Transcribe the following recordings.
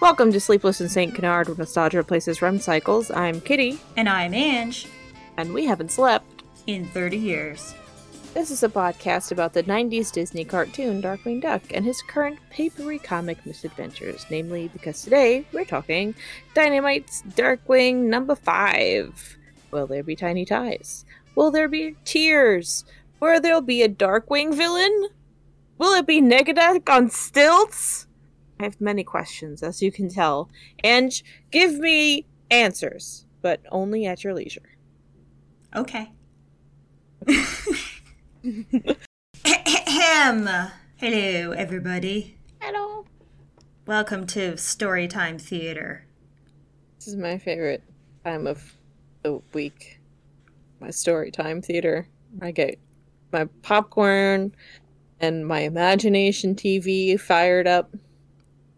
Welcome to Sleepless in St. Canard, where nostalgia replaces REM cycles. I'm Kitty, And I'm Ange. and we haven't slept. In 30 years. This is a podcast about the 90s Disney cartoon Darkwing Duck and his current papery comic misadventures, namely because today we're talking Dynamite's Darkwing number 5. Will there be tiny ties? Will there be tears? Will there'll be a Darkwing villain? Will it be Negaduck on stilts? I have many questions, as you can tell, and give me answers, but only at your leisure. Okay. Ahem. Hello, everybody. Hello. Welcome to Storytime Theater. This is my favorite time of the week. My story time theater. I get my popcorn and my imagination TV fired up.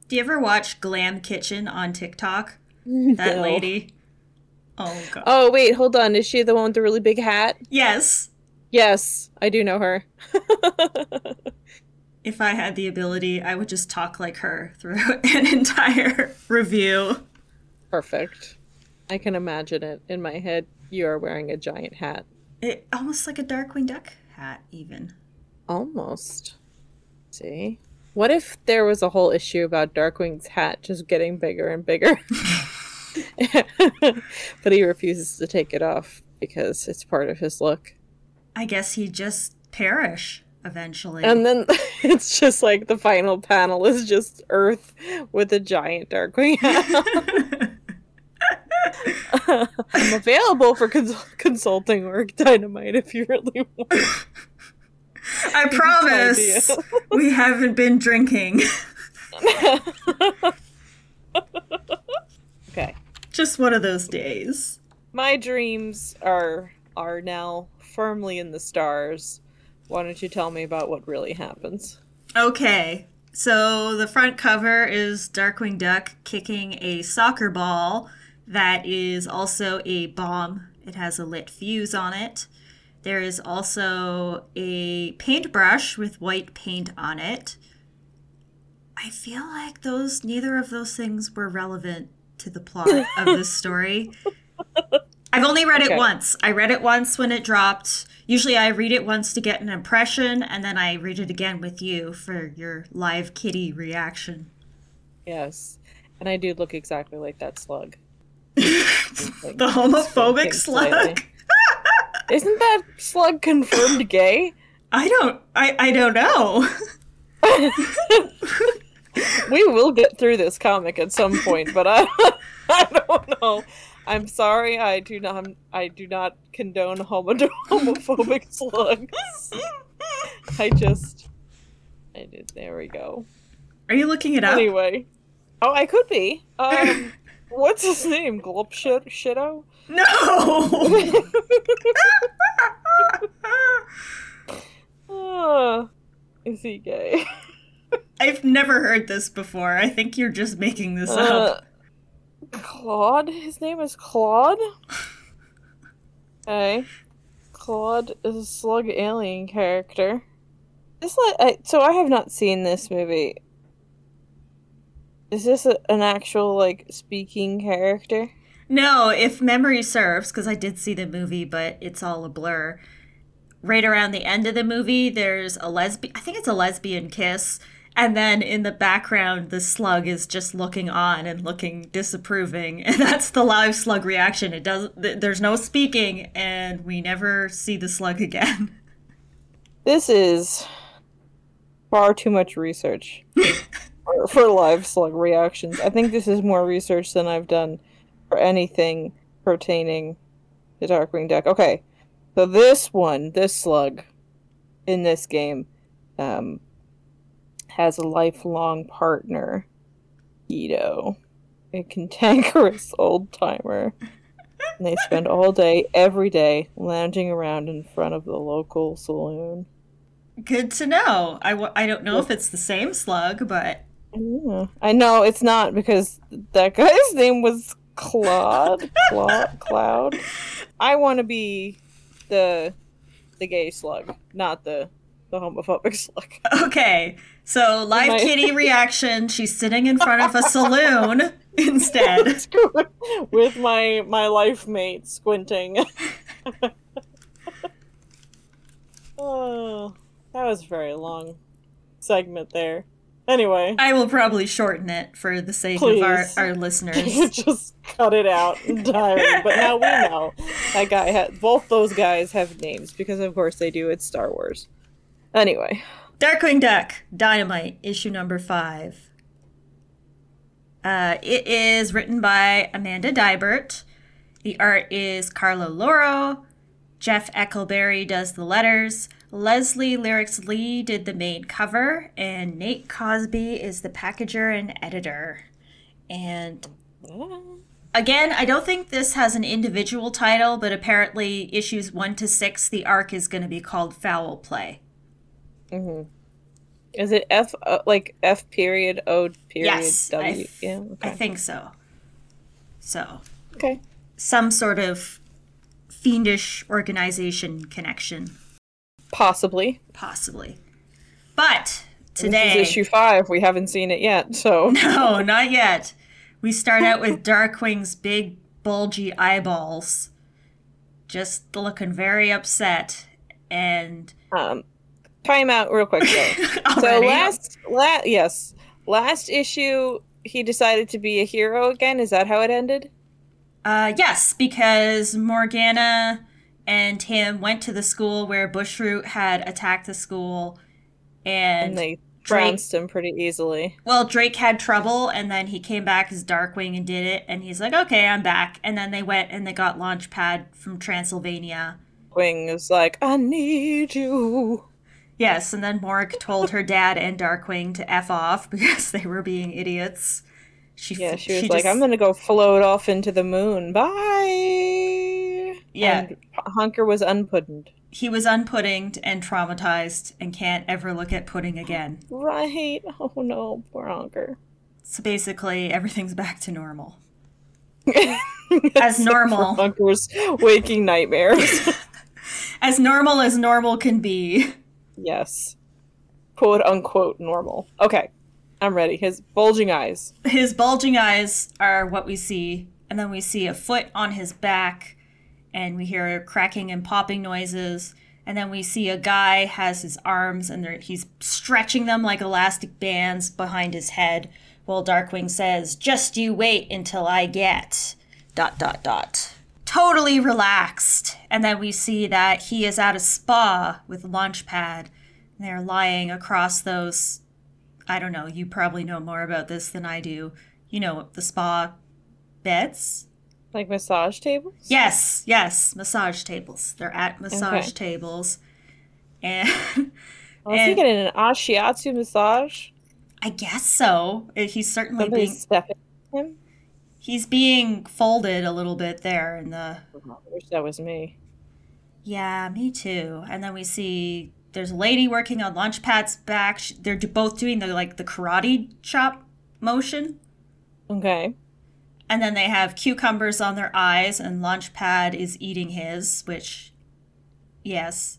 Do you ever watch Glam Kitchen on TikTok? That No. lady. Oh, God. Oh wait, hold on. Is she the one with the really big hat? Yes. Yes, I do know her. If I had the ability, I would just talk like her through an entire review. Perfect. I can imagine it in my head. You are wearing a giant hat. It almost like a Darkwing Duck hat, even. Almost. See? What if there was a whole issue about Darkwing's hat just getting bigger and bigger? but he refuses to take it off because it's part of his look. I guess he'd just perish eventually. And then it's just like the final panel is just Earth with a giant Darkwing hat. I'm available for cons- consulting work, Dynamite, if you really want. I promise we haven't been drinking. Okay. Just one of those days. My dreams are are now firmly in the stars. Why don't you tell me about what really happens? Okay, so the front cover is Darkwing Duck kicking a soccer ball that is also a bomb. It has a lit fuse on it. There is also a paintbrush with white paint on it. I feel like those neither of those things were relevant to the plot of this story. I've only read Okay. it once. I read it once when it dropped. Usually I read it once to get an impression and then I read it again with you for your live kitty reaction. Yes. And I do look exactly like that slug. The homophobic slug? slightly. Isn't that slug confirmed gay? I don't I, I don't know. We will get through this comic at some point, but I, I don't know. I'm sorry, I do not I do not condone homo- homophobic slugs. I just I did there we go. Are you looking it up? Anyway. Oh, I could be. Um what's his name? Glop shit Shido? No. Ah, is he gay? I've never heard this before. I think you're just making this Uh, up. Claude? His name is Claude? Okay. Claude is a slug alien character. This like I, so I have not seen this movie. Is this a, an actual like speaking character? No, if memory serves, because I did see the movie, but it's all a blur. Right around the end of the movie, there's a lesbian. I think it's a lesbian kiss, and then in the background, the slug is just looking on and looking disapproving, and that's the live slug reaction. It does. th- There's no speaking, and we never see the slug again. This is far too much research for, for live slug reactions. I think this is more research than I've done for anything pertaining to Darkwing Duck. Okay, so this one, this slug in this game, um, has a lifelong partner, Ito, a cantankerous old timer. And they spend all day, every day, lounging around in front of the local saloon. Good to know. I, w- I don't know if it's the same slug, but Yeah. I know it's not because that guy's name was Claude. Claude. Cloud. I want to be the the gay slug, not the the homophobic slug. Okay, so live My- kitty reaction. She's sitting in front of a saloon instead. With my my life mate squinting. oh, that was a very long segment there. Anyway, I will probably shorten it for the sake of our, our listeners. just cut it out entirely. But now we know that guy had both those guys have names because of course they do. It's Star Wars. Anyway, Darkwing Duck, Dynamite, issue number five. Uh, it is written by Amanda Deibert. The art is Carlo Lauro. Jeff Eckleberry does the letters. Leslie Leirix Li did the main cover, and Nate Cosby is the packager and editor. And again, I don't think this has an individual title, but apparently, issues one to six, the arc is going to be called Foul Play. Mm-hmm. is it F uh, like F period O period Yes, I W? f- yeah. I think so. So, okay. some sort of fiendish organization connection, Possibly. possibly. But today. This is issue five. We haven't seen it yet, so no, not yet. We start out with Darkwing's big, bulgy eyeballs, just looking very upset. And um, time out real quick though. so last, la- yes, last issue he decided to be a hero again. Is that how it ended? Uh, yes, because Morgana and him went to the school where Bushroot had attacked the school, and, And they Drake- him pretty easily. well, Drake had trouble, and then he came back as Darkwing and did it, and he's like, "Okay, I'm back." And then they went and they got Launchpad from Transylvania. Wing is like, I need you. Yes, and then Morg told her dad and Darkwing to f off because they were being idiots. She Yeah, she was like, just- I'm gonna go float off into the moon. Bye. Yeah. And Honker was unpuddinged. He was unpuddinged and traumatized and can't ever look at pudding again. Right. Oh no, poor Honker. So basically, everything's back to normal. As normal. Honker's waking nightmares. As normal as normal can be. yes. Quote unquote normal. Okay. I'm ready. His bulging eyes. His bulging eyes are what we see, and then we see a foot on his back, and we hear cracking and popping noises. And then we see a guy has his arms and he's stretching them like elastic bands behind his head, while Darkwing says, "Just you wait until I get." Dot dot dot. Totally relaxed. And then we see that he is at a spa with Launchpad. And they're lying across those I don't know, you probably know more about this than I do. You know, the spa beds? Like massage tables? Yes, yes, massage tables. They're at massage Okay. tables. And I was And- thinking an ashiatsu massage. I guess so. Uh, He's certainly being stepping him. he's being folded a little bit there in the I wish that was me. Yeah, me too. And then we see there's a lady working on Launchpad's back. They're both doing the like the karate chop motion. Okay. And then they have cucumbers on their eyes, and Launchpad is eating his, which, yes.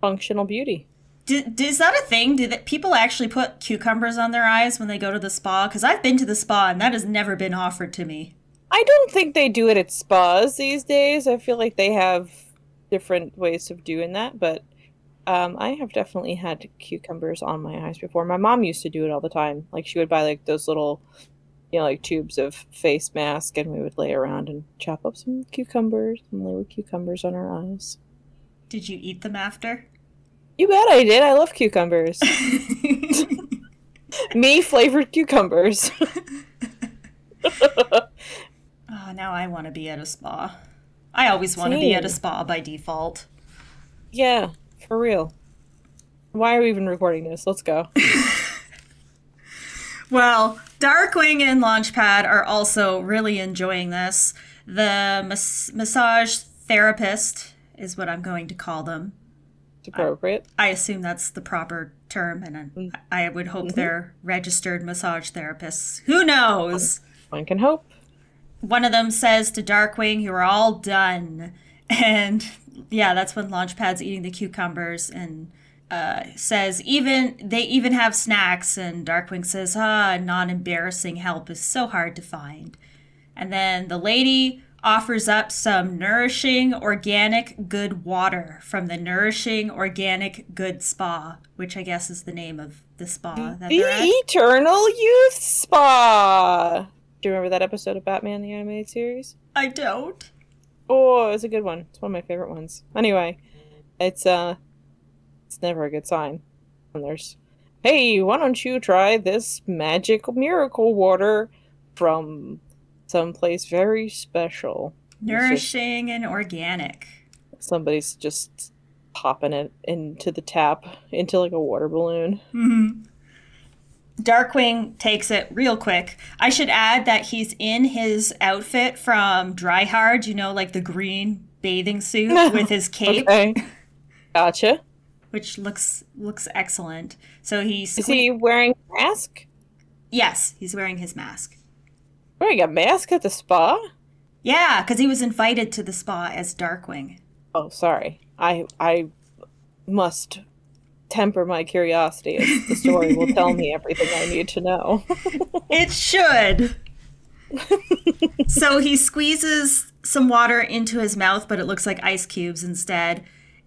Functional beauty. Is that a thing? Do that people actually put cucumbers on their eyes when they go to the spa? Because I've been to the spa, and that has never been offered to me. I don't think they do it at spas these days. I feel like they have different ways of doing that, but um, I have definitely had cucumbers on my eyes before. My mom used to do it all the time. Like she would buy like those little, you know, like tubes of face mask, and we would lay around and chop up some cucumbers and lay with cucumbers on our eyes. Did you eat them after? You bet I did. I love cucumbers. Me flavored cucumbers. oh, now I want to be at a spa. I always want to be at a spa by default. yeah, for real. Why are we even recording this? Let's go. Well, Darkwing and Launchpad are also really enjoying this. The mas- massage therapist is what I'm going to call them. It's appropriate. I assume that's the proper term, and I mm-hmm. I would hope mm-hmm. they're registered massage therapists. Who knows? One can hope. One of them says to Darkwing, You're all done. And yeah, that's when Launchpad's eating the cucumbers, and uh, says even they even have snacks, and Darkwing says, "Ah, non-embarrassing help is so hard to find." And then the lady offers up some nourishing organic good water from the Nourishing Organic Good Spa, which I guess is the name of the spa that the. Eternal Youth Spa. Do you remember that episode of Batman the Animated Series? I don't. Oh, it's a good one. It's one of my favorite ones. Anyway, it's uh, it's never a good sign when there's, hey, why don't you try this magic miracle water from someplace very special? It's just- Nourishing and organic. somebody's just popping it into the tap into like a water balloon. hmm Darkwing takes it real quick. I should add that he's in his outfit from Dry Hard, you know, like the green bathing suit with his cape, Okay, gotcha. Which looks looks excellent. So he's Is he wearing a mask? yes, he's wearing his mask. Wearing a mask at the spa? Yeah, because he was invited to the spa as Darkwing. Oh, sorry. I I must temper my curiosity as the story will tell me everything I need to know. It should. so he squeezes some water into his mouth, but it looks like ice cubes instead.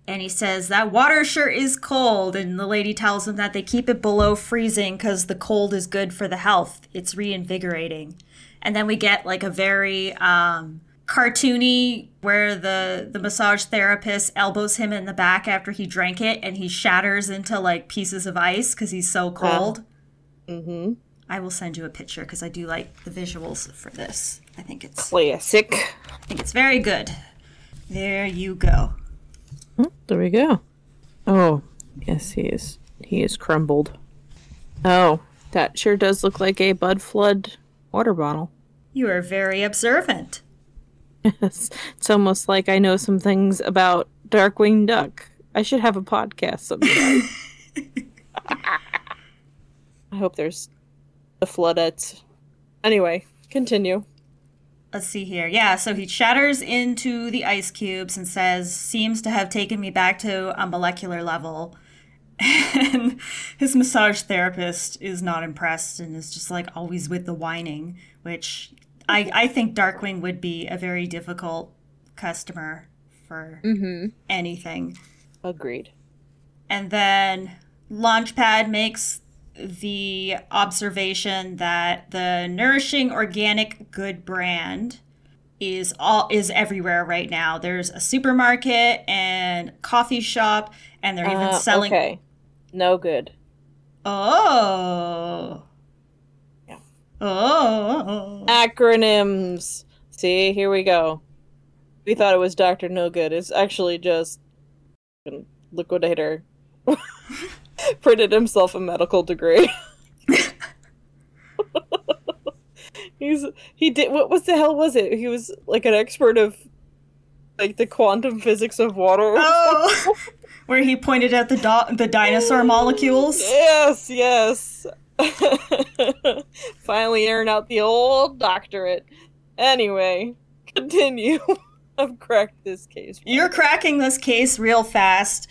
And he says, That water sure is cold. And the lady tells him that they keep it below freezing because the cold is good for the health. It's reinvigorating. And then we get like a very um, cartoony where the, the massage therapist elbows him in the back after he drank it and he shatters into like pieces of ice because he's so cold. mm-hmm. I will send you a picture because I do like the visuals for this. I think it's Classic. I think it's very good. There you go. Mm-hmm. There we go. Oh, yes, he is. He is crumbled. Oh, that sure does look like a Bud Flood water bottle. You are very observant. Yes, it's almost like I know some things about Darkwing Duck. I should have a podcast sometime. I hope there's the floodettes. Anyway, continue. Let's see here. Yeah, so he shatters into the ice cubes and says, seems to have taken me back to a molecular level. And his massage therapist is not impressed and is just like always with the whining, which I, I think Darkwing would be a very difficult customer for mm-hmm. anything. Agreed. And then Launchpad makes the observation that the nourishing organic good brand is all is everywhere right now. There's a supermarket and coffee shop and they're even Uh, selling Okay. No good. Oh. Yeah. Oh. Acronyms. See, here we go. We thought it was Dr. No Good. It's actually just liquidator. Printed himself a medical degree. He's he did what was the hell was it? He was like an expert of like the quantum physics of water. Oh. Where he pointed out the do- the dinosaur mm, molecules. Yes, yes. Finally airing out the old doctorate. Anyway, continue. I've cracked this case. You're cracking this case real fast.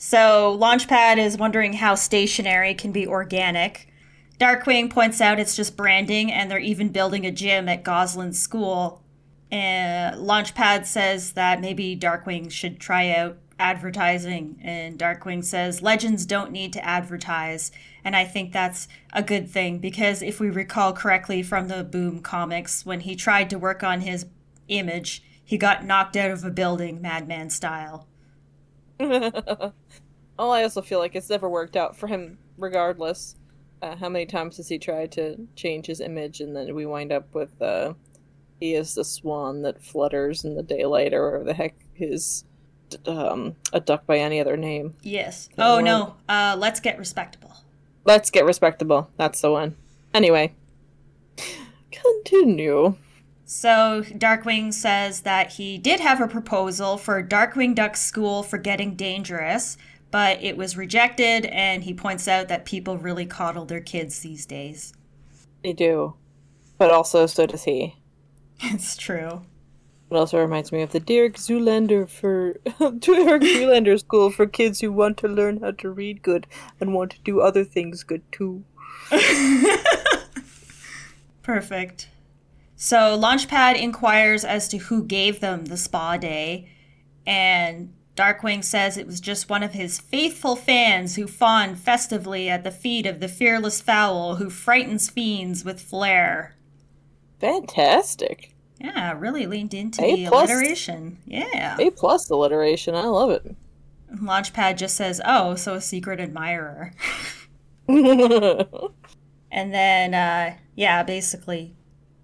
So, Launchpad is wondering how stationary can be organic. Darkwing points out it's just branding, and they're even building a gym at Gosalyn's school. And Launchpad says that maybe Darkwing should try out advertising, and Darkwing says legends don't need to advertise. And I think that's a good thing because if we recall correctly from the Boom comics, when he tried to work on his image, he got knocked out of a building, Madman style. well, I also feel like it's never worked out for him, regardless. Uh, how many times has he tried to change his image, and then we wind up with uh, he is the swan that flutters in the daylight, or whatever the heck his um, a duck by any other name. Yes. Oh no. Uh, let's get respectable. Let's get respectable. That's the one. Anyway, continue. So Darkwing says that he did have a proposal for Darkwing Duck School for Getting Dangerous, but it was rejected, and he points out that people really coddle their kids these days. They do, but also so does he. It's true. It also reminds me of the Derek Zoolander for Derek Zoolander School for kids who want to learn how to read good and want to do other things good too. Perfect. So Launchpad inquires as to who gave them the spa day, and Darkwing says it was just one of his faithful fans who fawn festively at the feet of the fearless fowl who frightens fiends with flair. Fantastic. Yeah, really leaned into A the plus. alliteration. Yeah. A plus alliteration. I love it. Launchpad just says, "Oh, so a secret admirer." And then, uh, yeah, basically,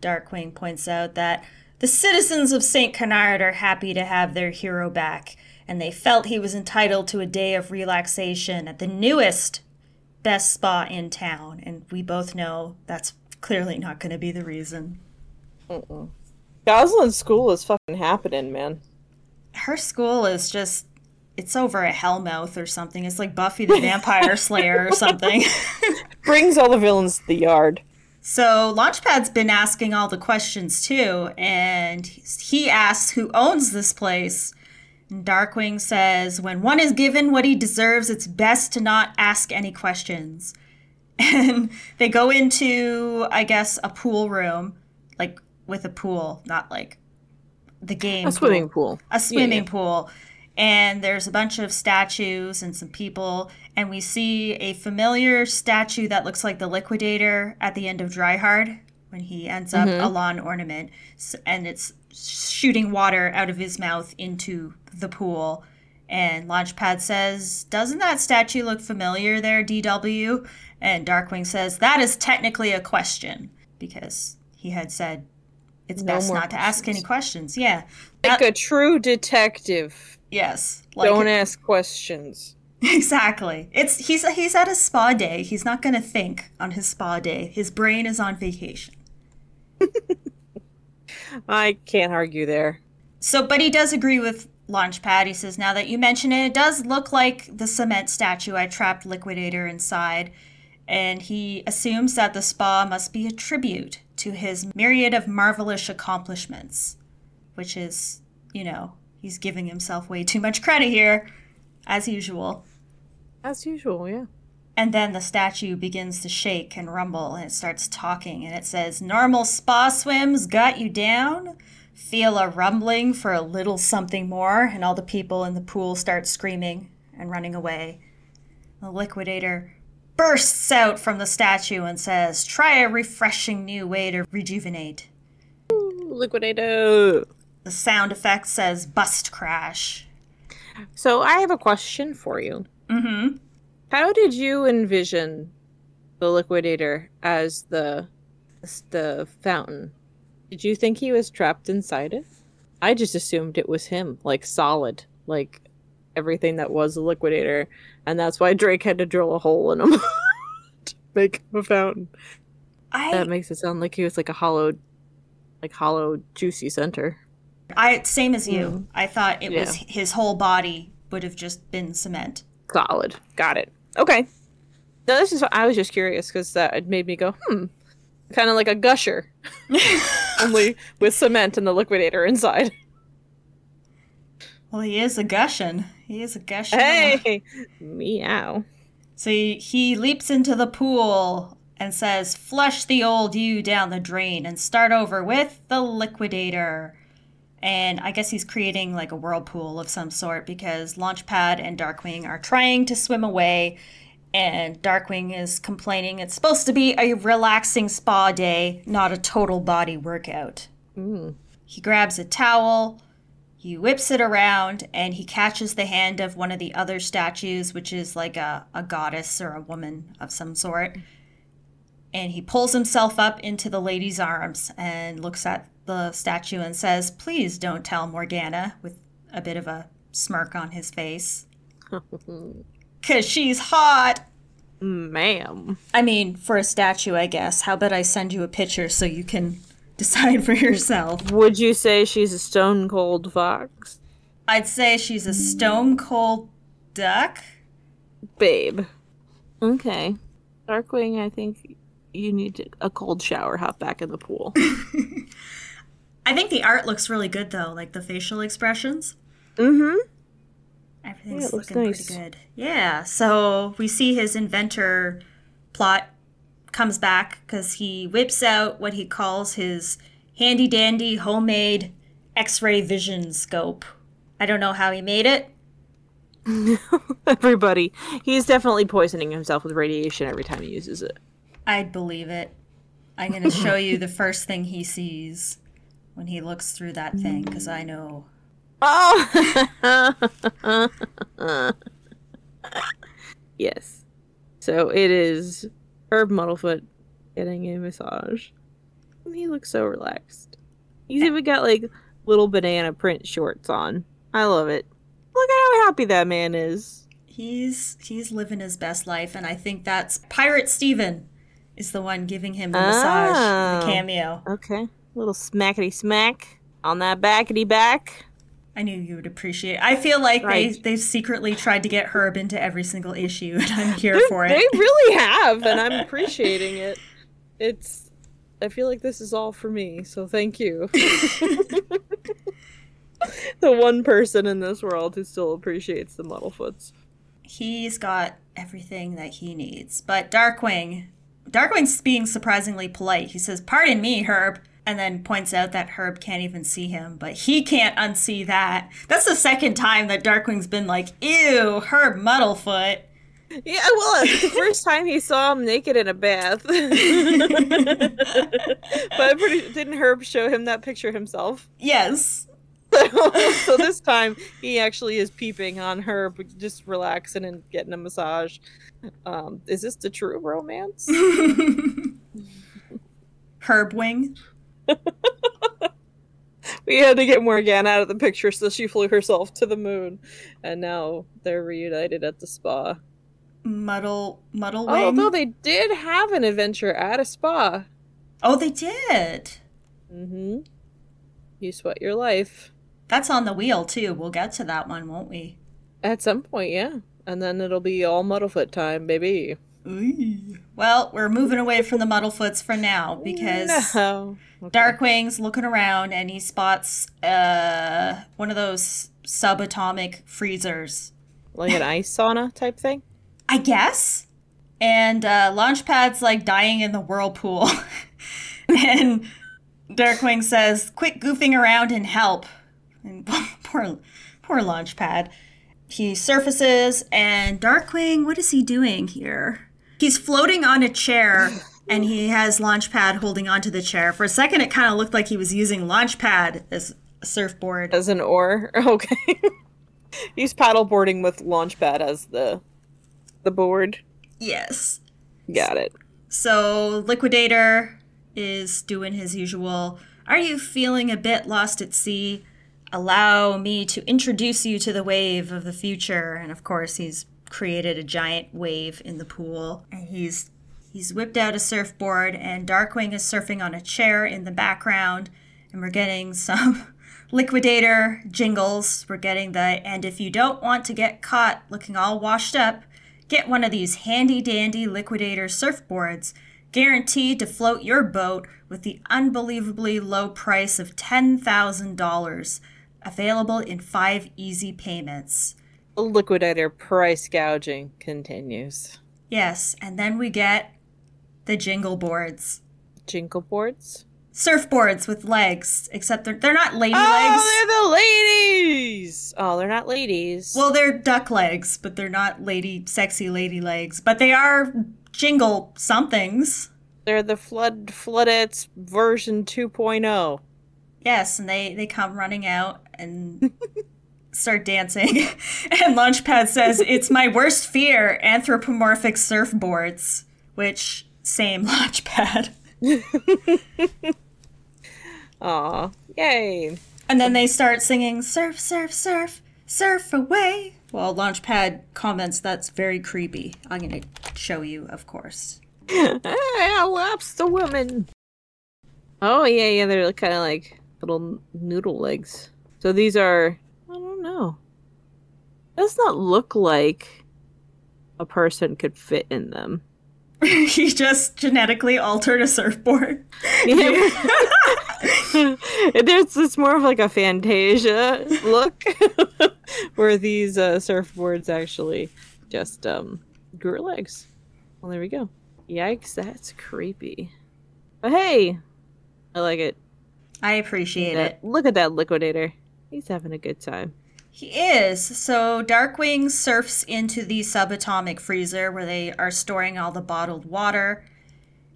Darkwing points out that the citizens of St. Canard are happy to have their hero back, and they felt he was entitled to a day of relaxation at the newest best spa in town. And we both know that's clearly not going to be the reason. Gosalyn's School is fucking happening, man. Her school is just. It's over a hellmouth or something. It's like Buffy the Vampire Slayer or something. Brings all the villains to the yard. So Launchpad's been asking all the questions too, and he asks who owns this place. And Darkwing says, when one is given what he deserves, it's best to not ask any questions. And they go into, I guess, a pool room, like with a pool, not like the game. A swimming pool. A swimming pool. And there's a bunch of statues and some people. And we see a familiar statue that looks like the liquidator at the end of Dry Hard when he ends up mm-hmm. a lawn ornament. And it's shooting water out of his mouth into the pool. And Launchpad says, Doesn't that statue look familiar there, DW? And Darkwing says, That is technically a question. Because he had said it's No best not to ask any questions. Yeah. Like a true detective. Yes. Like Don't ask questions. Exactly. It's he's he's at a spa day. He's not going to think on his spa day. His brain is on vacation. I can't argue there. So, but he does agree with Launchpad. He says, "Now that you mention it, it does look like the cement statue I trapped Liquidator inside." And he assumes that the spa must be a tribute to his myriad of marvelous accomplishments, which is, you know, he's giving himself way too much credit here, as usual. As usual, yeah. And then the statue begins to shake and rumble and it starts talking and it says, Normal spa swims got you down? Feel a rumbling for a little something more? And all the people in the pool start screaming and running away. The liquidator bursts out from the statue and says, Try a refreshing new way to rejuvenate. Liquidator. The sound effect says, Bust crash. So I have a question for you. Mm hmm. How did you envision the liquidator as the the fountain? Did you think he was trapped inside it? I just assumed it was him, like solid, like everything that was a liquidator, and that's why Drake had to drill a hole in him to make a fountain. I, That makes it sound like he was like a hollow, like hollow, juicy center. I same as you. Mm. I thought it was his whole body would have just been cement. Solid. Got it. Okay. No, this is. I was just curious because that made me go, hmm. Kind of like a gusher, only with cement and the liquidator inside. Well, he is a gushin. He is a gushin. Hey, meow. So he, he leaps into the pool and says, Flush the old you down the drain and start over with the liquidator. And I guess he's creating like a whirlpool of some sort because Launchpad and Darkwing are trying to swim away. And Darkwing is complaining it's supposed to be a relaxing spa day, not a total body workout. Mm. He grabs a towel, he whips it around, and he catches the hand of one of the other statues, which is like a, a goddess or a woman of some sort. And he pulls himself up into the lady's arms and looks at the statue and says, Please don't tell Morgana, with a bit of a smirk on his face. Because she's hot. Ma'am. I mean, for a statue, I guess. How about I send you a picture so you can decide for yourself? Would you say she's a stone cold fox? I'd say she's a stone cold duck. Babe. Okay. Darkwing, I think you need a cold shower. Hop back in the pool. I think the art looks really good though, like the facial expressions. Mm-hmm. Everything's Yeah, looking nice. pretty good. Yeah. So we see his inventor plot comes back because he whips out what he calls his handy dandy homemade X-ray vision scope. I don't know how he made it. Everybody. He's definitely poisoning himself with radiation every time he uses it. I'd believe it. I'm going to show you the first thing he sees when he looks through that thing because I know. Oh! yes. So it is Herb Muddlefoot getting a massage. He looks so relaxed. He's even got like little banana print shorts on. I love it. Look at how happy that man is. He's he's living his best life, and I think that's Pirate Steven is the one giving him the massage, the Oh. cameo. Okay. Little smackety smack on that backety back. I knew you would appreciate. It. I feel like Right. they they've secretly tried to get Herb into every single issue, and I'm here They- for it. They really have, and I'm appreciating it. It's. I feel like this is all for me, so thank you. the one person in this world who still appreciates the Muddlefoots. He's got everything that he needs. But Darkwing, Darkwing's being surprisingly polite. He says, "Pardon me, Herb." And then points out that Herb can't even see him, but he can't unsee that. That's the second time that Darkwing's been like, "Ew, Herb Muddlefoot." Yeah, well, it's the first time he saw him naked in a bath. but pretty, didn't Herb show him that picture himself? Yes. so this time he actually is peeping on Herb, just relaxing and getting a massage. Um, is this the true romance? Herbwing. we had to get Morgana out of the picture, so she flew herself to the moon, and now they're reunited at the spa. Muddle Muddlewing. Oh, although they did have an adventure at a spa. oh, they did. Mm-hmm. You sweat your life That's on the wheel too. We'll get to that one, won't we? at some point, yeah, and then it'll be all Muddlefoot time, baby. Ooh. Well, we're moving away from the Muddlefoots for now because no. Okay. Darkwing's looking around and he spots uh one of those subatomic freezers. like an ice sauna type thing. I guess. And uh, Launchpad's like dying in the whirlpool. and Darkwing says, Quit goofing around and help. And poor, poor Launchpad. He surfaces, and Darkwing, what is he doing here? He's floating on a chair, and he has Launchpad holding onto the chair. For a second, it kind of looked like he was using Launchpad as a surfboard. As an oar. Okay. He's paddleboarding with Launchpad as the the board. Yes. Got it. So Liquidator is doing his usual. Are you feeling a bit lost at sea? Allow me to introduce you to the wave of the future. And of course, he's created a giant wave in the pool. And he's he's whipped out a surfboard, and Darkwing is surfing on a chair in the background. And we're getting some Liquidator jingles. We're getting the and if you don't want to get caught looking all washed up, Get one of these handy dandy liquidator surfboards, guaranteed to float your boat with the unbelievably low price of $10,000. Available in five easy payments. Liquidator price gouging continues. Yes, and then we get the jingle boards. Jingle boards. Surfboards with legs, except they're, they're not lady legs. Oh, legs. they're the ladies. Oh, they're not ladies. Well, they're duck legs, but they're not lady, sexy lady legs. But they are jingle somethings. they're the flood floodettes version oh. 2.0. Yes, and they they come running out and start dancing. and Launchpad says, "It's my worst fear: anthropomorphic surfboards." Which same Launchpad. Aw, yay. And then they start singing, "Surf, surf, surf, surf away." Well, Launchpad comments, "That's very creepy." I'm gonna show you, of course. I Ah, lobster woman. Oh yeah, yeah, they're kind of like little noodle legs. So these are, I don't know. Does not look like a person could fit in them. he just genetically altered a surfboard. There's it's more of like a Fantasia look, where these uh, surfboards actually just um, grew legs. Well, there we go. Yikes, that's creepy. But hey, I like it. I appreciate it. Look at that liquidator. He's having a good time. He is. So Darkwing surfs into the subatomic freezer where they are storing all the bottled water.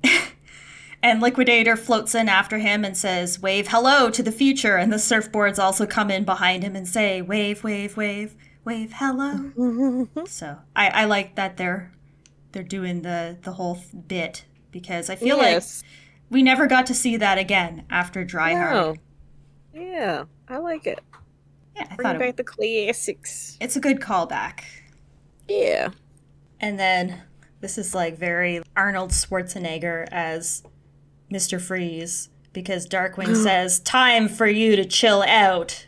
and Liquidator floats in after him and says, Wave hello to the future. And the surfboards also come in behind him and say, Wave, wave, wave, wave hello. so I, I like that they're they're doing the, the whole bit because I feel yes. like we never got to see that again after Dry No. Yeah, I like it. Yeah, I Bring thought it, back the classics. it's a good callback. Yeah. And then this is like very Arnold Schwarzenegger as Mr. Freeze because Darkwing says, "Time for you to chill out."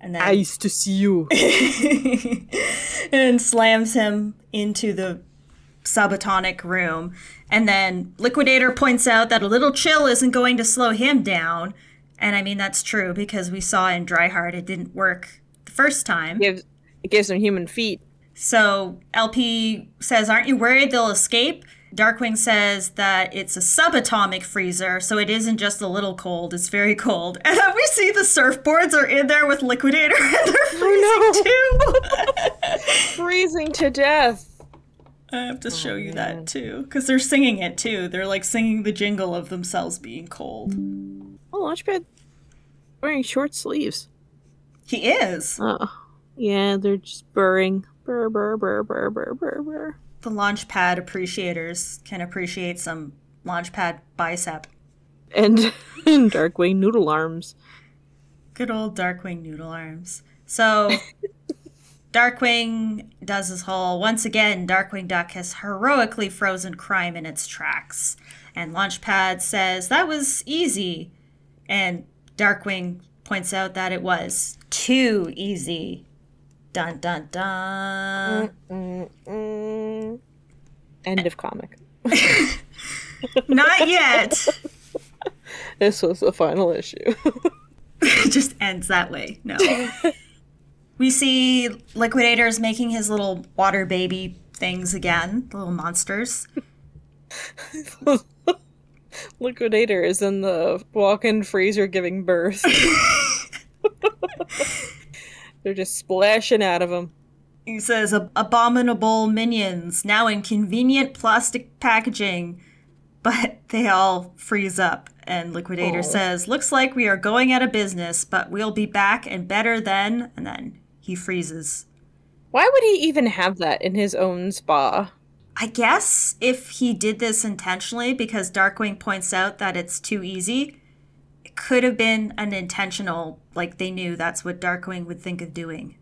And then Nice to see you. and slams him into the subatomic room. And then Liquidator points out that a little chill isn't going to slow him down. And I mean that's true because we saw in Dry Hard it didn't work the first time. gives it gives them human feet. So LP says, Aren't you worried they'll escape? Darkwing says that it's a subatomic freezer, so it isn't just a little cold, it's very cold. And then we see the surfboards are in there with Liquidator and they're freezing too. Freezing to death. I have to show oh, you man. that too, because they're singing it too. They're like singing the jingle of themselves being cold. Oh, Launchpad wearing short sleeves. He is. Oh. Yeah, they're just burring. Burr, burr, burr, burr, burr, burr, burr. The Launchpad appreciators can appreciate some Launchpad bicep. And, and Darkwing noodle arms. Good old Darkwing noodle arms. So, Darkwing does his whole. Once again, Darkwing Duck has heroically frozen crime in its tracks. And Launchpad says that was easy. And Darkwing points out that it was too easy. Dun dun dun. Mm-mm. End of comic. Not yet. This was the final issue. it just ends that way. No. we see Liquidator's making his little water baby things again, the little monsters. Liquidator is in the walk-in freezer giving birth. They're just splashing out of him. He says, "Ab- abominable minions, now in convenient plastic packaging. But they all freeze up. And Liquidator says, looks like we are going out of business, but we'll be back and better then. And then he freezes. Why would he even have that in his own spa? I guess if he did this intentionally, because Darkwing points out that it's too easy, it could have been an intentional, like they knew that's what Darkwing would think of doing.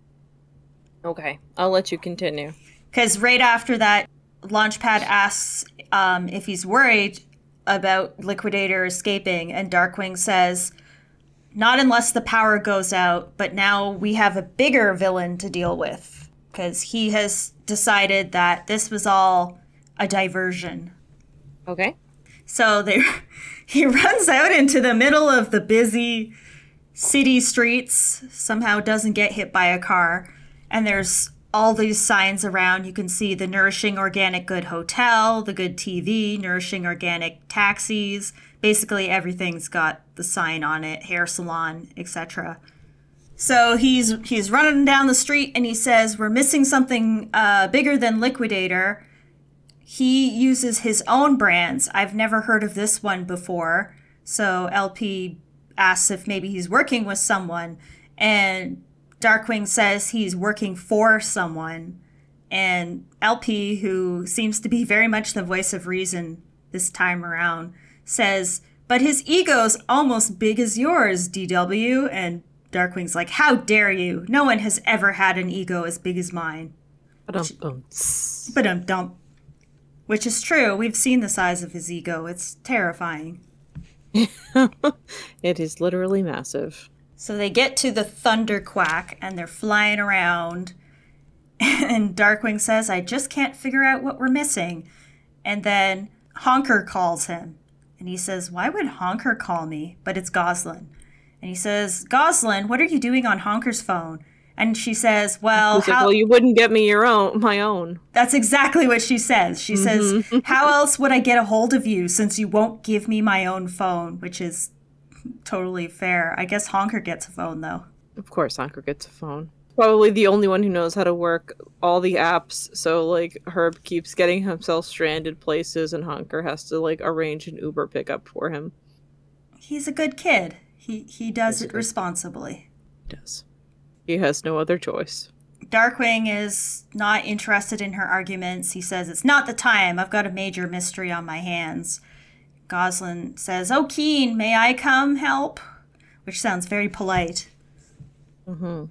Okay, I'll let you continue. Because right after that, Launchpad asks um, if he's worried about Liquidator escaping, and Darkwing says, Not unless the power goes out, but now we have a bigger villain to deal with. Because he has decided that this was all a diversion. Okay. So they, he runs out into the middle of the busy city streets, somehow doesn't get hit by a car, and there's all these signs around. You can see the Nourishing Organic Good Hotel, the Good TV, Nourishing Organic Taxis. Basically, everything's got the sign on it, hair salon, etc. So he's he's running down the street and he says, "We're missing something uh, bigger than Liquidator." he uses his own brands. I've never heard of this one before. So LP asks if maybe he's working with someone, and Darkwing says he's working for someone. And LP, who seems to be very much the voice of reason this time around, says, But his ego's almost big as yours, DW. And Darkwing's like, How dare you? No one has ever had an ego as big as mine. But um dump. Which is true. We've seen the size of his ego. It's terrifying. it is literally massive. So they get to the Thunder Quack and they're flying around. And Darkwing says, I just can't figure out what we're missing. And then Honker calls him. And he says, Why would Honker call me? But it's Gosalyn. And he says, Gosalyn, what are you doing on Honker's phone? And she says, "Well, He's like, well, you wouldn't get me your own, my own." That's exactly what she says. She mm-hmm. says, "How else would I get a hold of you since you won't give me my own phone?" Which is totally fair. I guess Honker gets a phone though. Of course, Honker gets a phone. Probably the only one who knows how to work all the apps. So like Herb keeps getting himself stranded places, and Honker has to like arrange an Uber pickup for him. He's a good kid. He he does it responsibly. He does. He has no other choice. Darkwing is not interested in her arguments. He says, It's not the time. I've got a major mystery on my hands. Gosalyn says, Oh, Keen, may I come help? Which sounds very polite. Mm-hmm.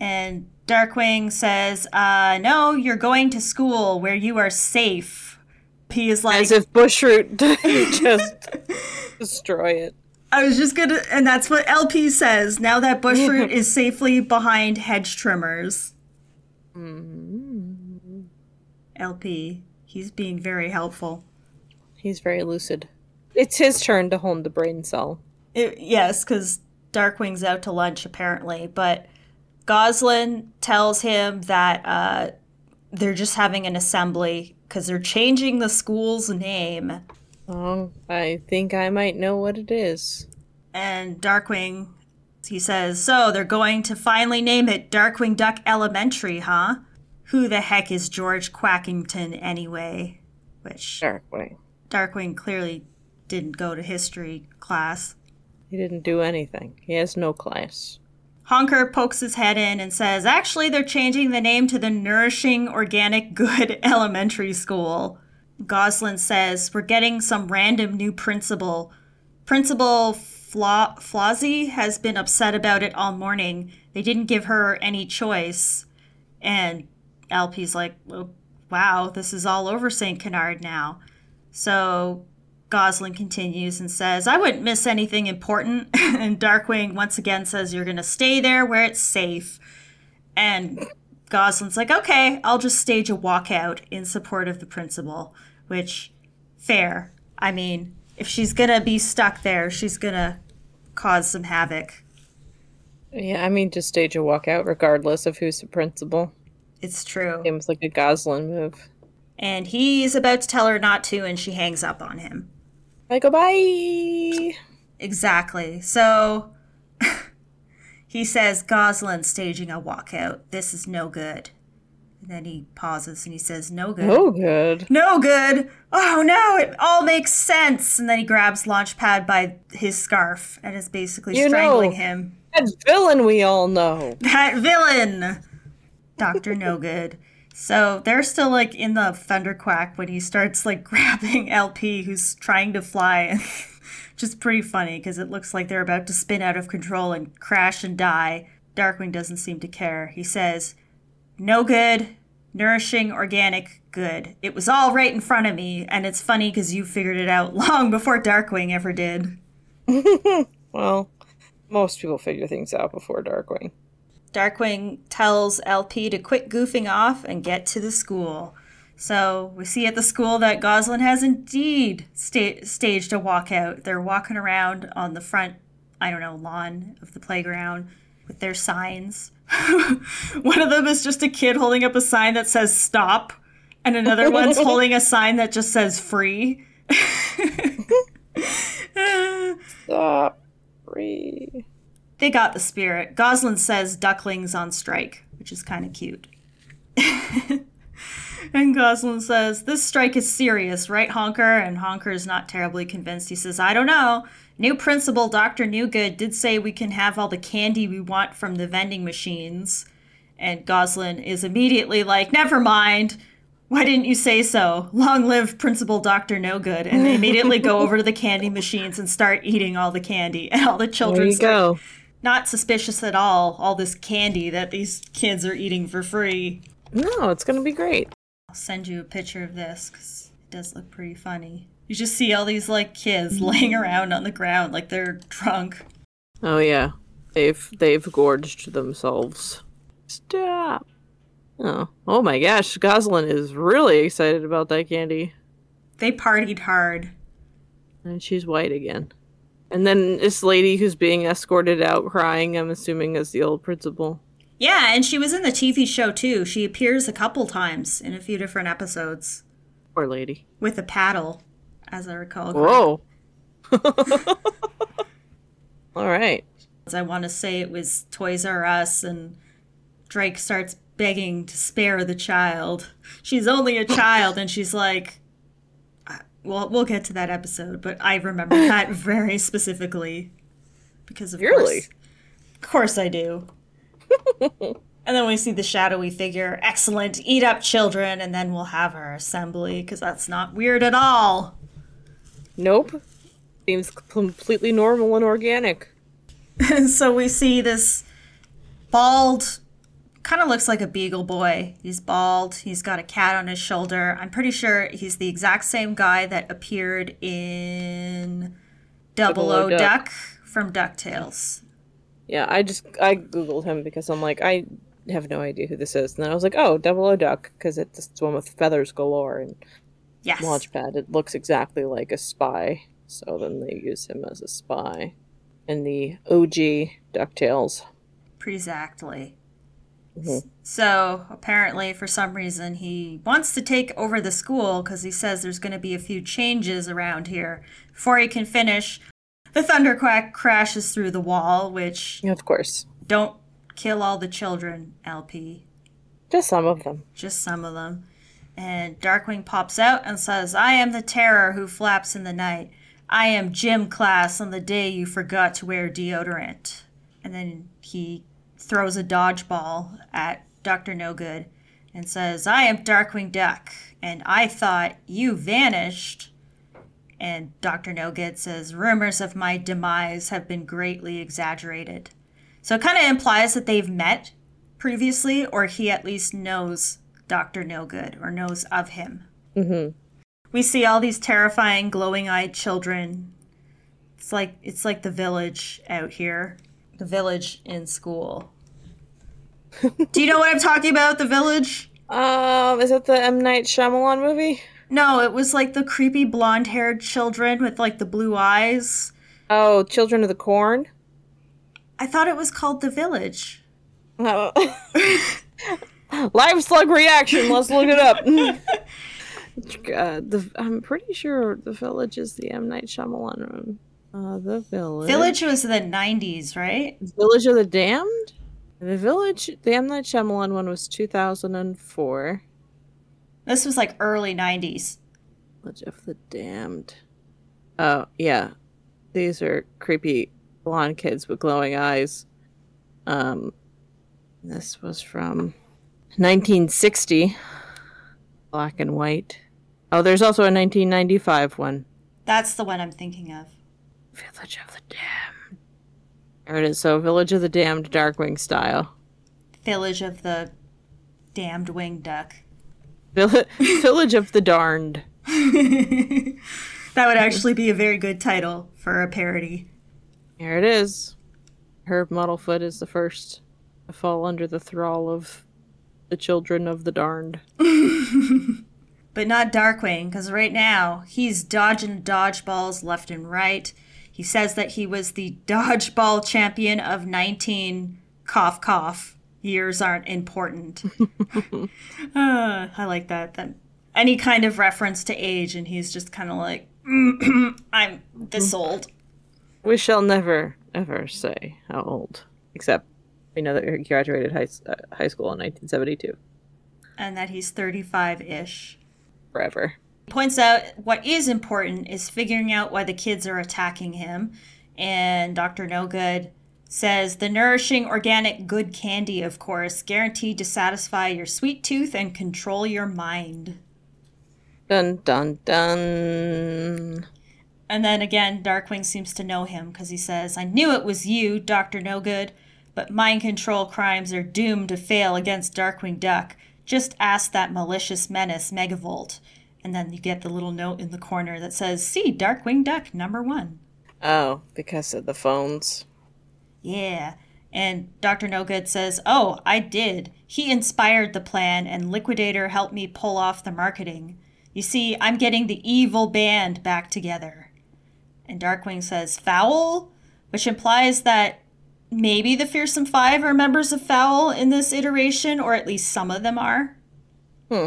And Darkwing says, uh, No, you're going to school where you are safe. He is like. As if Bushroot just destroy it. I was just gonna, and that's what LP says. Now that Bushroot is safely behind hedge trimmers. Mm-hmm. LP, he's being very helpful. He's very lucid. It's his turn to hone the brain cell. It, yes, because Darkwing's out to lunch apparently, but Gosalyn tells him that uh, they're just having an assembly because they're changing the school's name. Oh, I think I might know what it is. And Darkwing, he says, So they're going to finally name it Darkwing Duck Elementary, huh? Who the heck is George Quackington anyway? Which Darkwing. Darkwing clearly didn't go to history class. He didn't do anything. He has no class. Honker pokes his head in and says, Actually, they're changing the name to the Nourishing Organic Good Elementary School. Gosalyn says, We're getting some random new principal. Principal Fla- Flozzie has been upset about it all morning. They didn't give her any choice. And LP's like, Wow, this is all over St. Canard now. So Gosalyn continues and says, I wouldn't miss anything important. and Darkwing once again says, You're going to stay there where it's safe. And Gosalyn's like, Okay, I'll just stage a walkout in support of the principal which fair. I mean, if she's gonna be stuck there, she's gonna cause some havoc. Yeah, I mean, just stage a walkout regardless of who's the principal. It's true. Seems like a Gosalyn move. And he's about to tell her not to, and she hangs up on him. I go bye. Exactly. So he says, Gosalyn staging a walkout. This is no good. And then he pauses and he says, No good. No good. No good. Oh no, it all makes sense. And then he grabs Launchpad by his scarf and is basically You strangling know. him. That villain we all know. That villain! Dr. No Good. So they're still like in the thunderquack when he starts like grabbing LP who's trying to fly. Which is pretty funny because it looks like they're about to spin out of control and crash and die. Darkwing doesn't seem to care. He says, No good, nourishing, organic, good. It was all right in front of me, and it's funny because you figured it out long before Darkwing ever did. Well, most people figure things out before Darkwing. Darkwing tells LP to quit goofing off and get to the school. So we see at the school that Gosalyn has indeed sta- staged a walkout. They're walking around on the front, I don't know, lawn of the playground with their signs. One of them is just a kid holding up a sign that says stop, and another one's holding a sign that just says free. Stop. Free. they got the spirit. Gosalyn says ducklings on strike, which is kind of cute. and Gosalyn says, This strike is serious, right, Honker? And Honker is not terribly convinced. He says, I don't know. New principal, Dr. Newgood, did say we can have all the candy we want from the vending machines. And Gosalyn is immediately like, Never mind. Why didn't you say so? Long live Principal Dr. No Good. And they immediately go over to the candy machines and start eating all the candy. And all the There children you go. not suspicious at all, all this candy that these kids are eating for free. No, it's gonna be great. I'll send you a picture of this because it does look pretty funny. You just see all these like kids laying around on the ground like they're drunk. Oh yeah, they've they've gorged themselves. Stop. Oh, oh my gosh, Gosalyn is really excited about that candy. They partied hard. And she's white again. And then this lady who's being escorted out crying, I'm assuming, is the old principal. Yeah, and she was in the TV show too. She appears a couple times in a few different episodes Poor lady. with a paddle, as I recall. Whoa. All right. I want to say it was Toys R Us, and Drake starts begging to spare the child. She's only a child, and she's like, "Well, we'll get to that episode," but I remember that very specifically because of Really? course, of course, I do. and then we see the shadowy figure. Excellent, eat up children, and then we'll have our assembly because that's not weird at all. Nope. Seems completely normal and organic. And so we see this bald kind of looks like a beagle boy he's bald he's got a cat on his shoulder i'm pretty sure he's the exact same guy that appeared in double O Duck. duck from ducktales Yeah, I just I googled him because I'm like I have no idea who this is, and then I was like, oh, Double O Duck, because it's the one with feathers galore and yes Launchpad. It looks exactly like a spy, so then they use him as a spy And the OG Ducktales. exactly Mhm. so apparently for some reason he wants to take over the school because he says there's going to be a few changes around here before he can finish the thunderquack crashes through the wall which of course, Don't kill all the children, LP. just some of them. Just some of them. And Darkwing pops out and says, I am the terror who flaps in the night. I am gym class on the day you forgot to wear deodorant. And then he throws a dodgeball at Dr. No Good and says, I am Darkwing Duck, and I thought you vanished. And Dr. No Good says, Rumors of my demise have been greatly exaggerated. So it kind of implies that they've met previously, or he at least knows Dr. No Good or knows of him. Mm-hmm. We see all these terrifying, glowing-eyed children. It's like it's like the village out here, the village in school. Do you know what I'm talking about? The village? Um, is that the M Night Shyamalan movie? No, it was like the creepy blonde-haired children with like the blue eyes. Oh, Children of the Corn. I thought it was called the village. Oh. Live slug reaction. Let's look it up. God, the, I'm pretty sure the village is the M Night Shyamalan one. Uh, the village. Village was the 90s, right? Village of the Damned. The village. The M Night Shyamalan one was 2004. This was like early 90s. Village of the Damned. Oh yeah, these are creepy blonde kids with glowing eyes. Um, this was from 1960, black and white. Oh, there's also a 1995 one. That's the one I'm thinking of. Village of the Damned. There it is. So, Village of the Damned, Darkwing style. Village of the Damned Winged Duck. Vill- Village of the Darned. that would actually be a very good title for a parody. Here it is. Herb Muddlefoot is the first to fall under the thrall of the children of the darned. But not Darkwing, because right now he's dodging dodgeballs left and right. He says that he was the dodgeball champion of 19 cough cough. Years aren't important. Uh, I like that. That any kind of reference to age, and he's just kind of like, I'm this old. We shall never, ever say how old. Except we know that he graduated high, uh, high school in 1972. and that he's 35 ish. Forever. He Points out what is important is figuring out why the kids are attacking him. And Dr. No Good says the nourishing organic good candy, of course, guaranteed to satisfy your sweet tooth and control your mind. Dun dun dun. And then again, Darkwing seems to know him because he says, I knew it was you, Dr. No Good, but mind control crimes are doomed to fail against Darkwing Duck. Just ask that malicious menace, Megavolt. And then you get the little note in the corner that says, See Darkwing Duck number one. Oh, because of the phones. Yeah. And Dr. No Good says, Oh, I did. He inspired the plan, and Liquidator helped me pull off the marketing. You see, I'm getting the evil band back together. And Darkwing says, Fowl? Which implies that maybe the Fearsome Five are members of Fowl in this iteration, or at least some of them are. Hmm.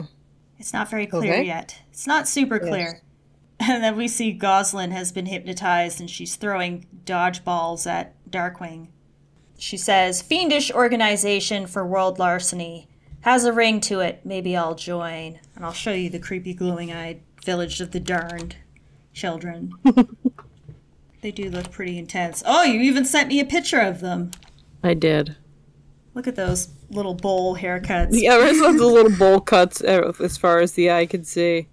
It's not very clear Okay. yet. It's not super Yes. clear. And then we see Gosalyn has been hypnotized and she's throwing dodgeballs at Darkwing. She says, Fiendish organization for world larceny. Has a ring to it. Maybe I'll join. And I'll show you the creepy glowing eyed village of the darned children. they do look pretty intense. Oh, you even sent me a picture of them. I did. Look at those little bowl haircuts. Yeah, there's lots of little bowl cuts uh, as far as the eye can see.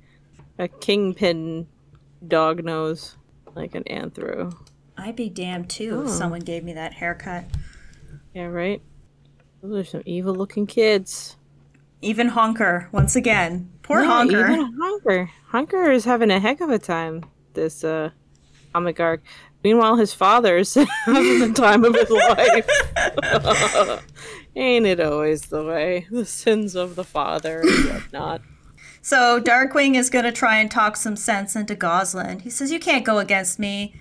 A kingpin dog nose, like an anthro. I'd be damned too if Oh. someone gave me that haircut. Yeah, right? Those are some evil looking kids. Even Honker, once again. Poor Yeah, Honker. Even Honker. Honker is having a heck of a time this uh, arc. Meanwhile, his father's having the time of his life. Ain't it always the way? The sins of the father and whatnot. So Darkwing is going to try and talk some sense into Gosalyn. He says, You can't go against me.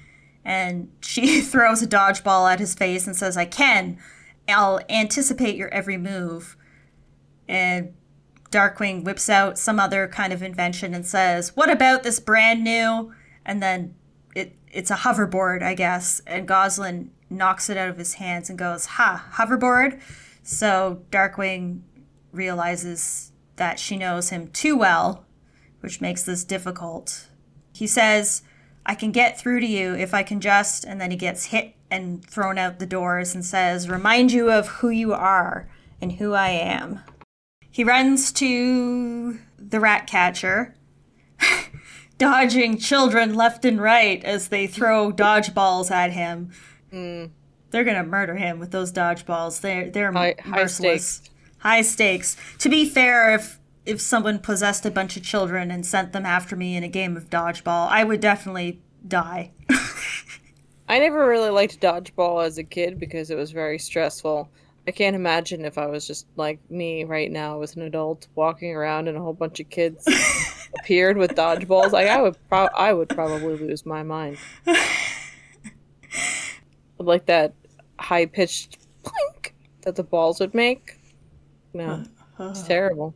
And she throws a dodgeball at his face and says, I can. I'll anticipate your every move. And Darkwing whips out some other kind of invention and says, What about this brand new? And then it's a hoverboard, I guess. And Gosalyn knocks it out of his hands and goes, Ha, hoverboard? So Darkwing realizes that she knows him too well, which makes this difficult. He says, I can get through to you if I can just, and then he gets hit and thrown out the doors and says, Remind you of who you are and who I am. He runs to the rat catcher, dodging children left and right as they throw dodgeballs at him. Mm. They're gonna murder him with those dodgeballs. They're they're High- high merciless. stakes. High stakes. To be fair, if if someone possessed a bunch of children and sent them after me in a game of dodgeball, I would definitely die. I never really liked dodgeball as a kid because it was very stressful. I can't imagine if I was just like me right now as an adult walking around and a whole bunch of kids appeared with dodgeballs. Like I would pro- I would probably lose my mind. like that high pitched plink that the balls would make. No. It's terrible.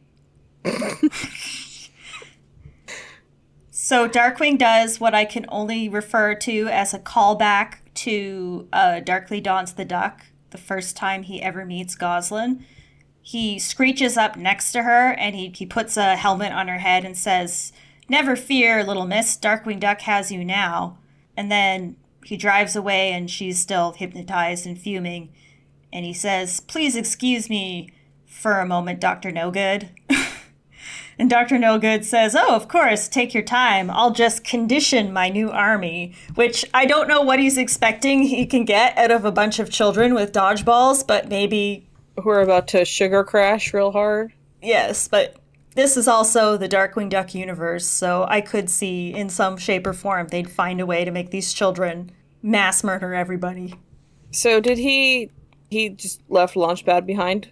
So Darkwing does what I can only refer to as a callback to uh, Darkly Dawns the Duck, the first time he ever meets Gosalyn. He screeches up next to her and he, he puts a helmet on her head and says, Never fear, little miss, Darkwing Duck has you now. And then he drives away and she's still hypnotized and fuming. And he says, Please excuse me for a moment, Dr. No Good. And Dr. No Good says, Oh, of course, take your time. I'll just condition my new army, which I don't know what he's expecting he can get out of a bunch of children with dodgeballs, but maybe, Who are about to sugar crash real hard. yes, but this is also the Darkwing Duck universe, so I could see in some shape or form they'd find a way to make these children mass murder everybody. So did he he just left Launchpad behind?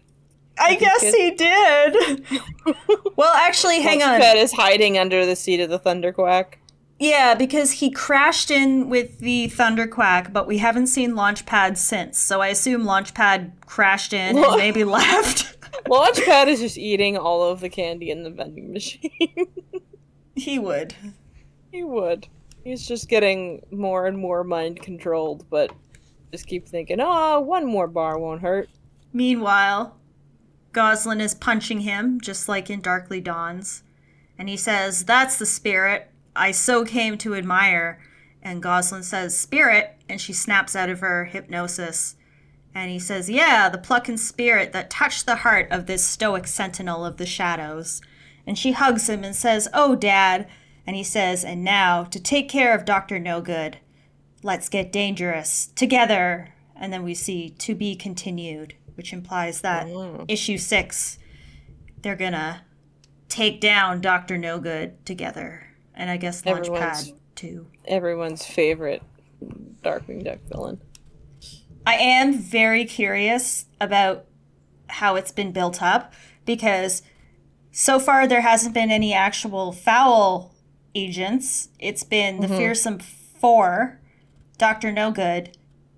I guess he did. well, actually, hang on. Launchpad is hiding under the seat of the Thunderquack. Yeah, because he crashed in with the Thunderquack, but we haven't seen Launchpad since. So I assume Launchpad crashed in and maybe left. Launchpad is just eating all of the candy in the vending machine. he would. he would. He's just getting more and more mind controlled, but just keep thinking, oh, one more bar won't hurt. Meanwhile, Gosalyn is punching him, just like in Darkly Dawns. And he says, That's the spirit I so came to admire. And Gosalyn says, Spirit. And she snaps out of her hypnosis. And he says, Yeah, the pluck and spirit that touched the heart of this stoic sentinel of the shadows. And she hugs him and says, Oh, Dad. And he says, And now, to take care of Dr. No Good, let's get dangerous together. And then we see to be continued, which implies that Oh. issue six, they're gonna take down Dr. No Good together. And I guess Everyone's- Launchpad too. Everyone's favorite Darkwing Duck villain. I am very curious about how it's been built up because so far there hasn't been any actual Fowl agents. It's been the mm-hmm. fearsome four Dr. No Good,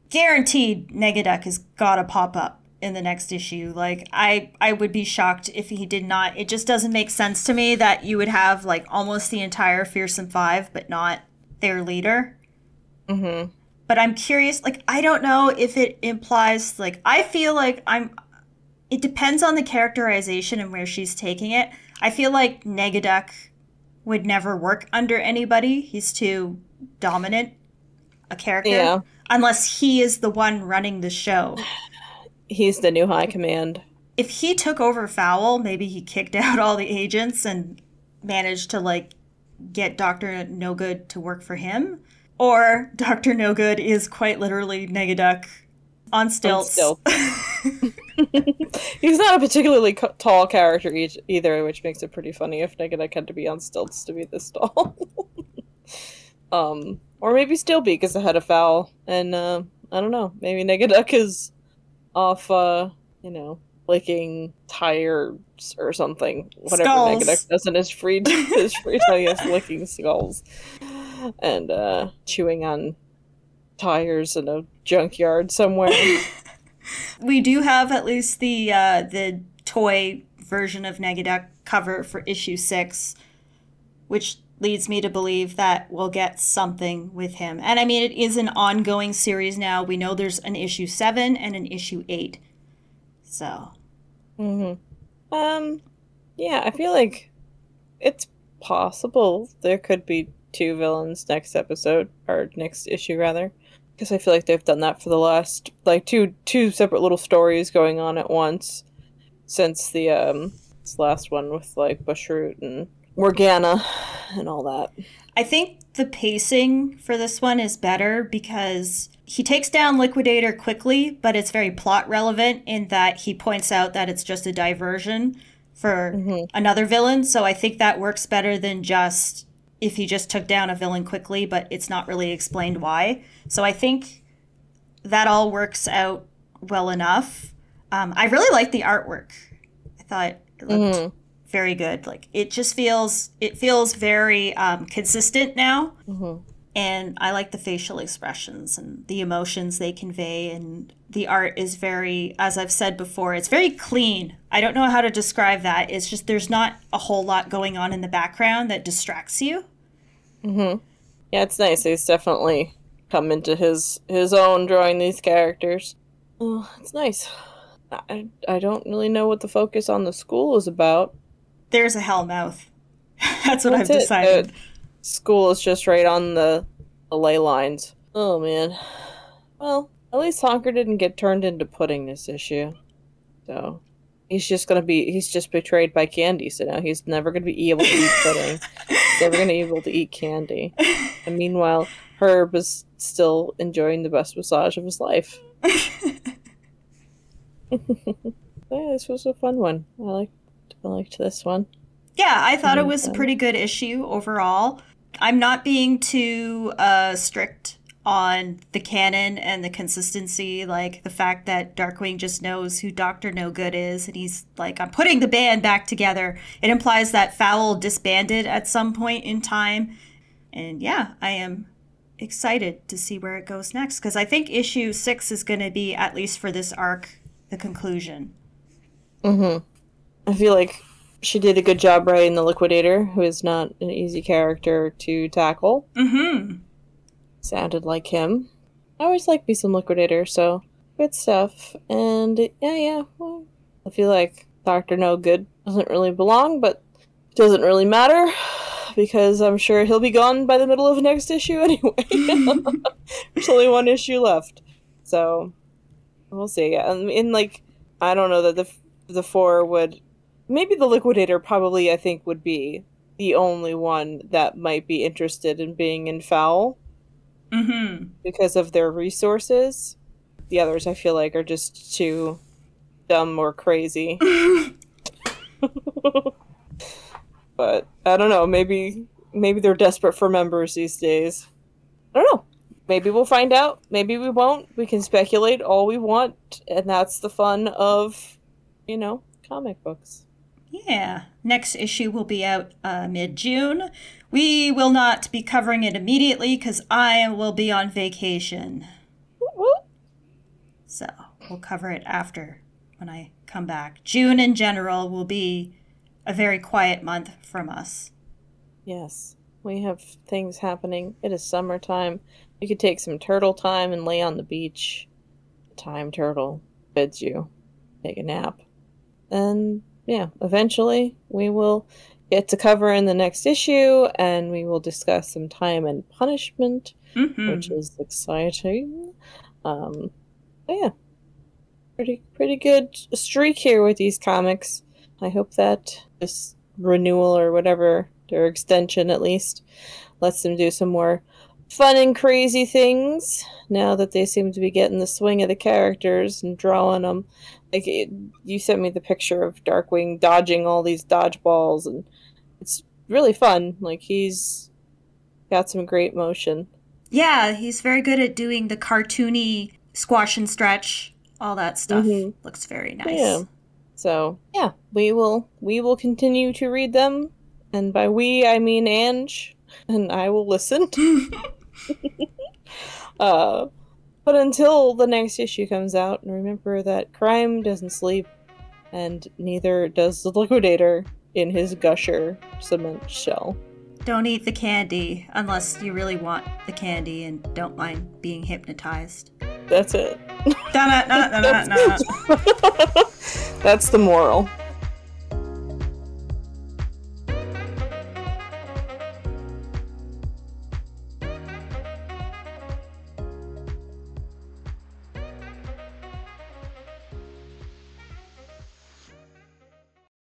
guaranteed Negaduck has gotta pop up in the next issue. Like I I would be shocked if he did not. It just doesn't make sense to me that you would have like almost the entire Fearsome 5 but not their leader. Mhm. But I'm curious like I don't know if it implies like I feel like I'm it depends on the characterization and where she's taking it. I feel like Negaduck would never work under anybody. He's too dominant a character. Yeah. Unless he is the one running the show. He's the new high command. If he took over Fowl, maybe he kicked out all the agents and managed to like get Doctor No Good to work for him. Or Doctor No Good is quite literally Negaduck on stilts. still. He's not a particularly co- tall character e- either, which makes it pretty funny if Negaduck had to be on stilts to be this tall. um, or maybe still is ahead of Fowl, and uh, I don't know. Maybe Negaduck is off, uh, you know, licking tires or something. Whatever Skulls. Negaduck does in his free his free time, he is licking skulls and uh, chewing on tires in a junkyard somewhere. We do have at least the uh, the toy version of Negaduck cover for issue six, which leads me to believe that we'll get something with him. And I mean, it is an ongoing series now. We know there's an issue seven and an issue eight. So Mm-hmm. Um, yeah, I feel like it's possible there could be two villains next episode or next issue rather, because I feel like they've done that for the last like two two separate little stories going on at once since the um last one with like Bushroot and Morgana and all that. I think the pacing for this one is better because he takes down Liquidator quickly, but it's very plot relevant in that he points out that it's just a diversion for Mhm. another villain. So I think that works better than just if he just took down a villain quickly, but it's not really explained why. So I think that all works out well enough. Um, I really like the artwork. I thought it looked Mhm. Very good. Like it just feels it feels very um, consistent now, Mhm. and I like the facial expressions and the emotions they convey. And the art is very, as I've said before, it's very clean. I don't know how to describe that. It's just there's not a whole lot going on in the background that distracts you. Mm-hmm. Yeah, it's nice. He's definitely come into his his own drawing these characters. Oh, it's nice. I, I don't really know what the focus on the school is about. There's a hellmouth. That's what That's I've it. decided. The school is just right on the, the ley lines. Oh man. Well, at least Honker didn't get turned into pudding this issue. So he's just gonna be he's just betrayed by candy, so now he's never gonna be able to eat pudding. he's never gonna be able to eat candy. And meanwhile, Herb is still enjoying the best massage of his life. yeah, this was a fun one. I liked I liked this one. Yeah, I thought it was a pretty good issue overall. I'm not being too uh, strict on the canon and the consistency, like the fact that Darkwing just knows who Doctor No Good is, and he's like, I'm putting the band back together. It implies that Fowl disbanded at some point in time. And yeah, I am excited to see where it goes next, because I think issue six is going to be, at least for this arc, the conclusion. Mm-hmm. I feel like she did a good job writing the Liquidator, who is not an easy character to tackle. Mm-hmm. Sounded like him. I always like me some Liquidator, so good stuff. And yeah, yeah. Well, I feel like Doctor No Good doesn't really belong, but it doesn't really matter because I'm sure he'll be gone by the middle of next issue anyway. There's only one issue left, so we'll see. And in like, I don't know that the the four would maybe the liquidator probably i think would be the only one that might be interested in being in Fowl Mm-hmm. because of their resources. The others i feel like are just too dumb or crazy. But i don't know maybe maybe they're desperate for members these days. I don't know. Maybe we'll find out. Maybe we won't. We can speculate all we want and that's the fun of you know comic books Yeah. Next issue will be out uh, mid June. We will not be covering it immediately because I will be on vacation. So we'll cover it after when I come back. June in general will be a very quiet month from us. Yes, we have things happening. It is summertime. You could take some turtle time and lay on the beach. Time turtle bids you take a nap. And yeah, eventually we will get to cover in the next issue and we will discuss some time and punishment, Mhm. which is exciting. Um, yeah, pretty pretty good streak here with these comics. I hope that this renewal or whatever their extension at least lets them do some more fun and crazy things now that they seem to be getting the swing of the characters and drawing them like it, you sent me the picture of darkwing dodging all these dodgeballs and it's really fun like he's got some great motion Yeah, he's very good at doing the cartoony squash and stretch, all that stuff. Mhm. Looks very nice. Yeah. So yeah, we will we will continue to read them, and by we I mean Ange, and I will listen. uh, but until the next issue comes out, and remember that crime doesn't sleep, and neither does the liquidator in his gusher cement shell. Don't eat the candy unless you really want the candy and don't mind being hypnotized. That's it. That's the moral.